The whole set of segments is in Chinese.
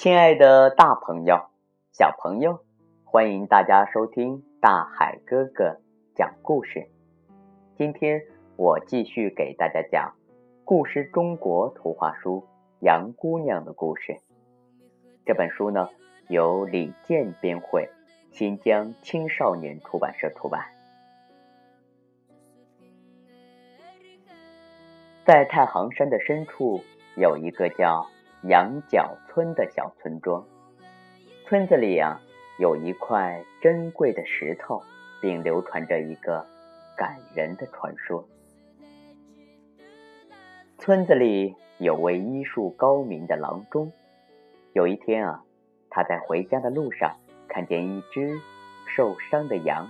亲爱的，大朋友、小朋友，欢迎大家收听大海哥哥讲故事。今天我继续给大家讲《故事中国图画书·杨姑娘的故事》。这本书呢，由李健编绘，新疆青少年出版社出版。在太行山的深处，有一个叫……羊角村的小村庄，村子里啊有一块珍贵的石头，并流传着一个感人的传说。村子里有位医术高明的郎中，有一天啊，他在回家的路上看见一只受伤的羊，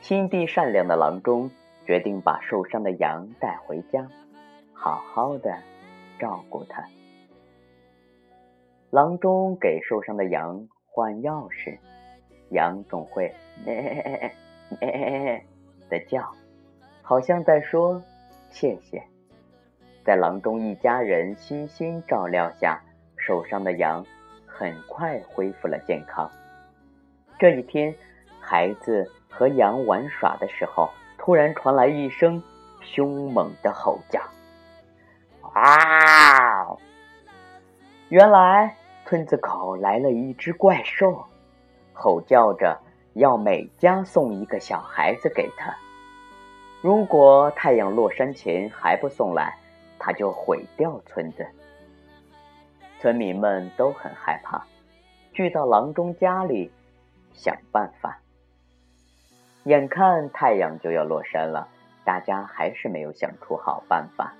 心地善良的郎中决定把受伤的羊带回家，好好的照顾它。郎中给受伤的羊换药时，羊总会咩咩的叫，好像在说谢谢。在郎中一家人悉心照料下，受伤的羊很快恢复了健康。这一天，孩子和羊玩耍的时候，突然传来一声凶猛的吼叫：“啊！”原来。村子口来了一只怪兽，吼叫着要每家送一个小孩子给他。如果太阳落山前还不送来，他就毁掉村子。村民们都很害怕，聚到郎中家里想办法。眼看太阳就要落山了，大家还是没有想出好办法。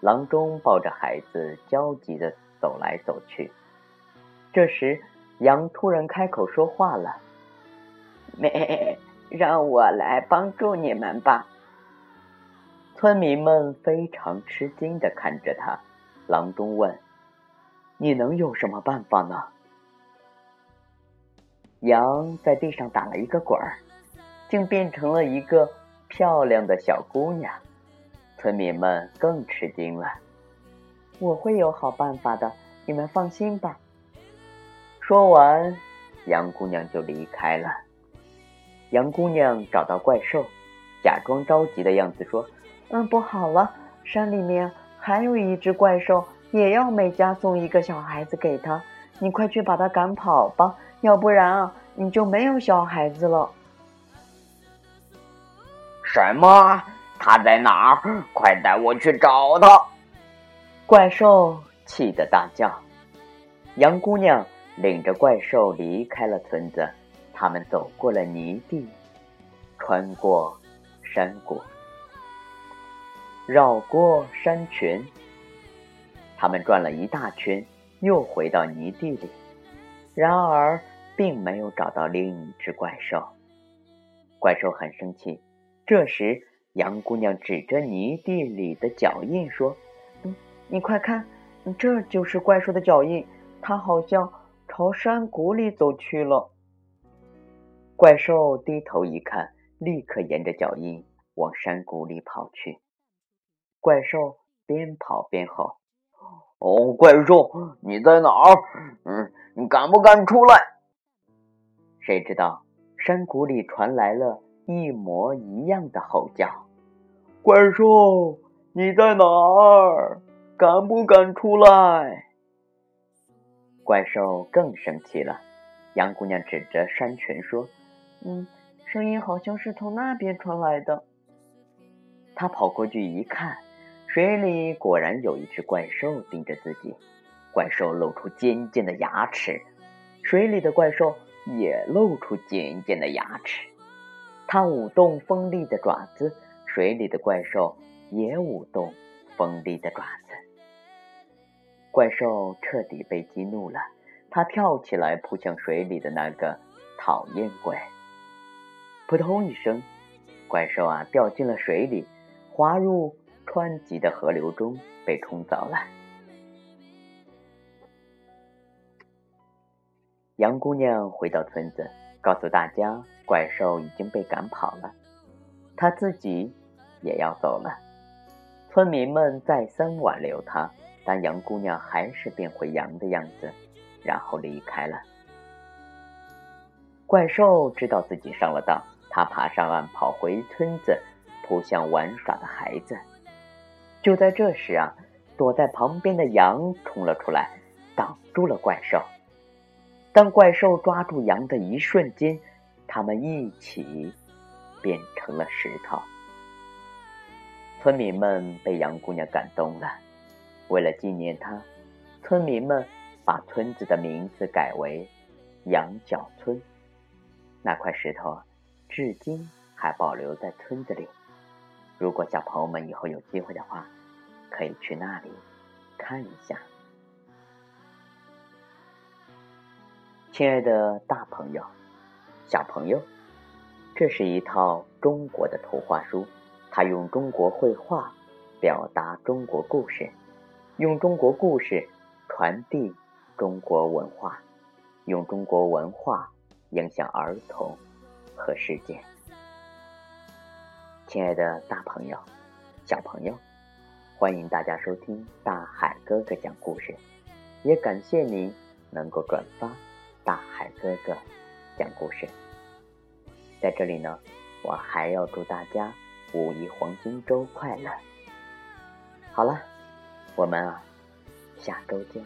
郎中抱着孩子焦急地走来走去。这时，羊突然开口说话了：“咩，让我来帮助你们吧。”村民们非常吃惊的看着他。郎中问：“你能有什么办法呢？”羊在地上打了一个滚儿，竟变成了一个漂亮的小姑娘。村民们更吃惊了：“我会有好办法的，你们放心吧。”说完，杨姑娘就离开了。杨姑娘找到怪兽，假装着急的样子说：“嗯，不好了，山里面还有一只怪兽，也要每家送一个小孩子给他。你快去把他赶跑吧，要不然啊，你就没有小孩子了。”什么？他在哪儿？快带我去找他！怪兽气得大叫。杨姑娘。领着怪兽离开了村子，他们走过了泥地，穿过山谷，绕过山群。他们转了一大圈，又回到泥地里，然而并没有找到另一只怪兽。怪兽很生气。这时，杨姑娘指着泥地里的脚印说：“嗯，你快看，这就是怪兽的脚印，它好像……”朝山谷里走去了。怪兽低头一看，立刻沿着脚印往山谷里跑去。怪兽边跑边吼：“哦，怪兽，你在哪儿？嗯，你敢不敢出来？”谁知道山谷里传来了一模一样的吼叫：“怪兽，你在哪儿？敢不敢出来？”怪兽更生气了，杨姑娘指着山泉说：“嗯，声音好像是从那边传来的。”她跑过去一看，水里果然有一只怪兽盯着自己。怪兽露出尖尖的牙齿，水里的怪兽也露出尖尖的牙齿。它舞动锋利的爪子，水里的怪兽也舞动锋利的爪子。怪兽彻底被激怒了，它跳起来扑向水里的那个讨厌鬼。扑通一声，怪兽啊掉进了水里，滑入湍急的河流中，被冲走了。杨姑娘回到村子，告诉大家怪兽已经被赶跑了，她自己也要走了。村民们再三挽留她。但杨姑娘还是变回羊的样子，然后离开了。怪兽知道自己上了当，他爬上岸，跑回村子，扑向玩耍的孩子。就在这时啊，躲在旁边的羊冲了出来，挡住了怪兽。当怪兽抓住羊的一瞬间，他们一起变成了石头。村民们被杨姑娘感动了，为了纪念他，村民们把村子的名字改为羊角村。那块石头至今还保留在村子里。如果小朋友们以后有机会的话，可以去那里看一下。亲爱的大朋友、小朋友，这是一套中国的图画书，它用中国绘画表达中国故事，用中国故事传递中国文化，用中国文化影响儿童和世界。亲爱的大朋友、小朋友，欢迎大家收听大海哥哥讲故事，也感谢您能够转发。大海哥哥讲故事，在这里呢，我还要祝大家五一黄金周快乐。好了，我们啊，下周见。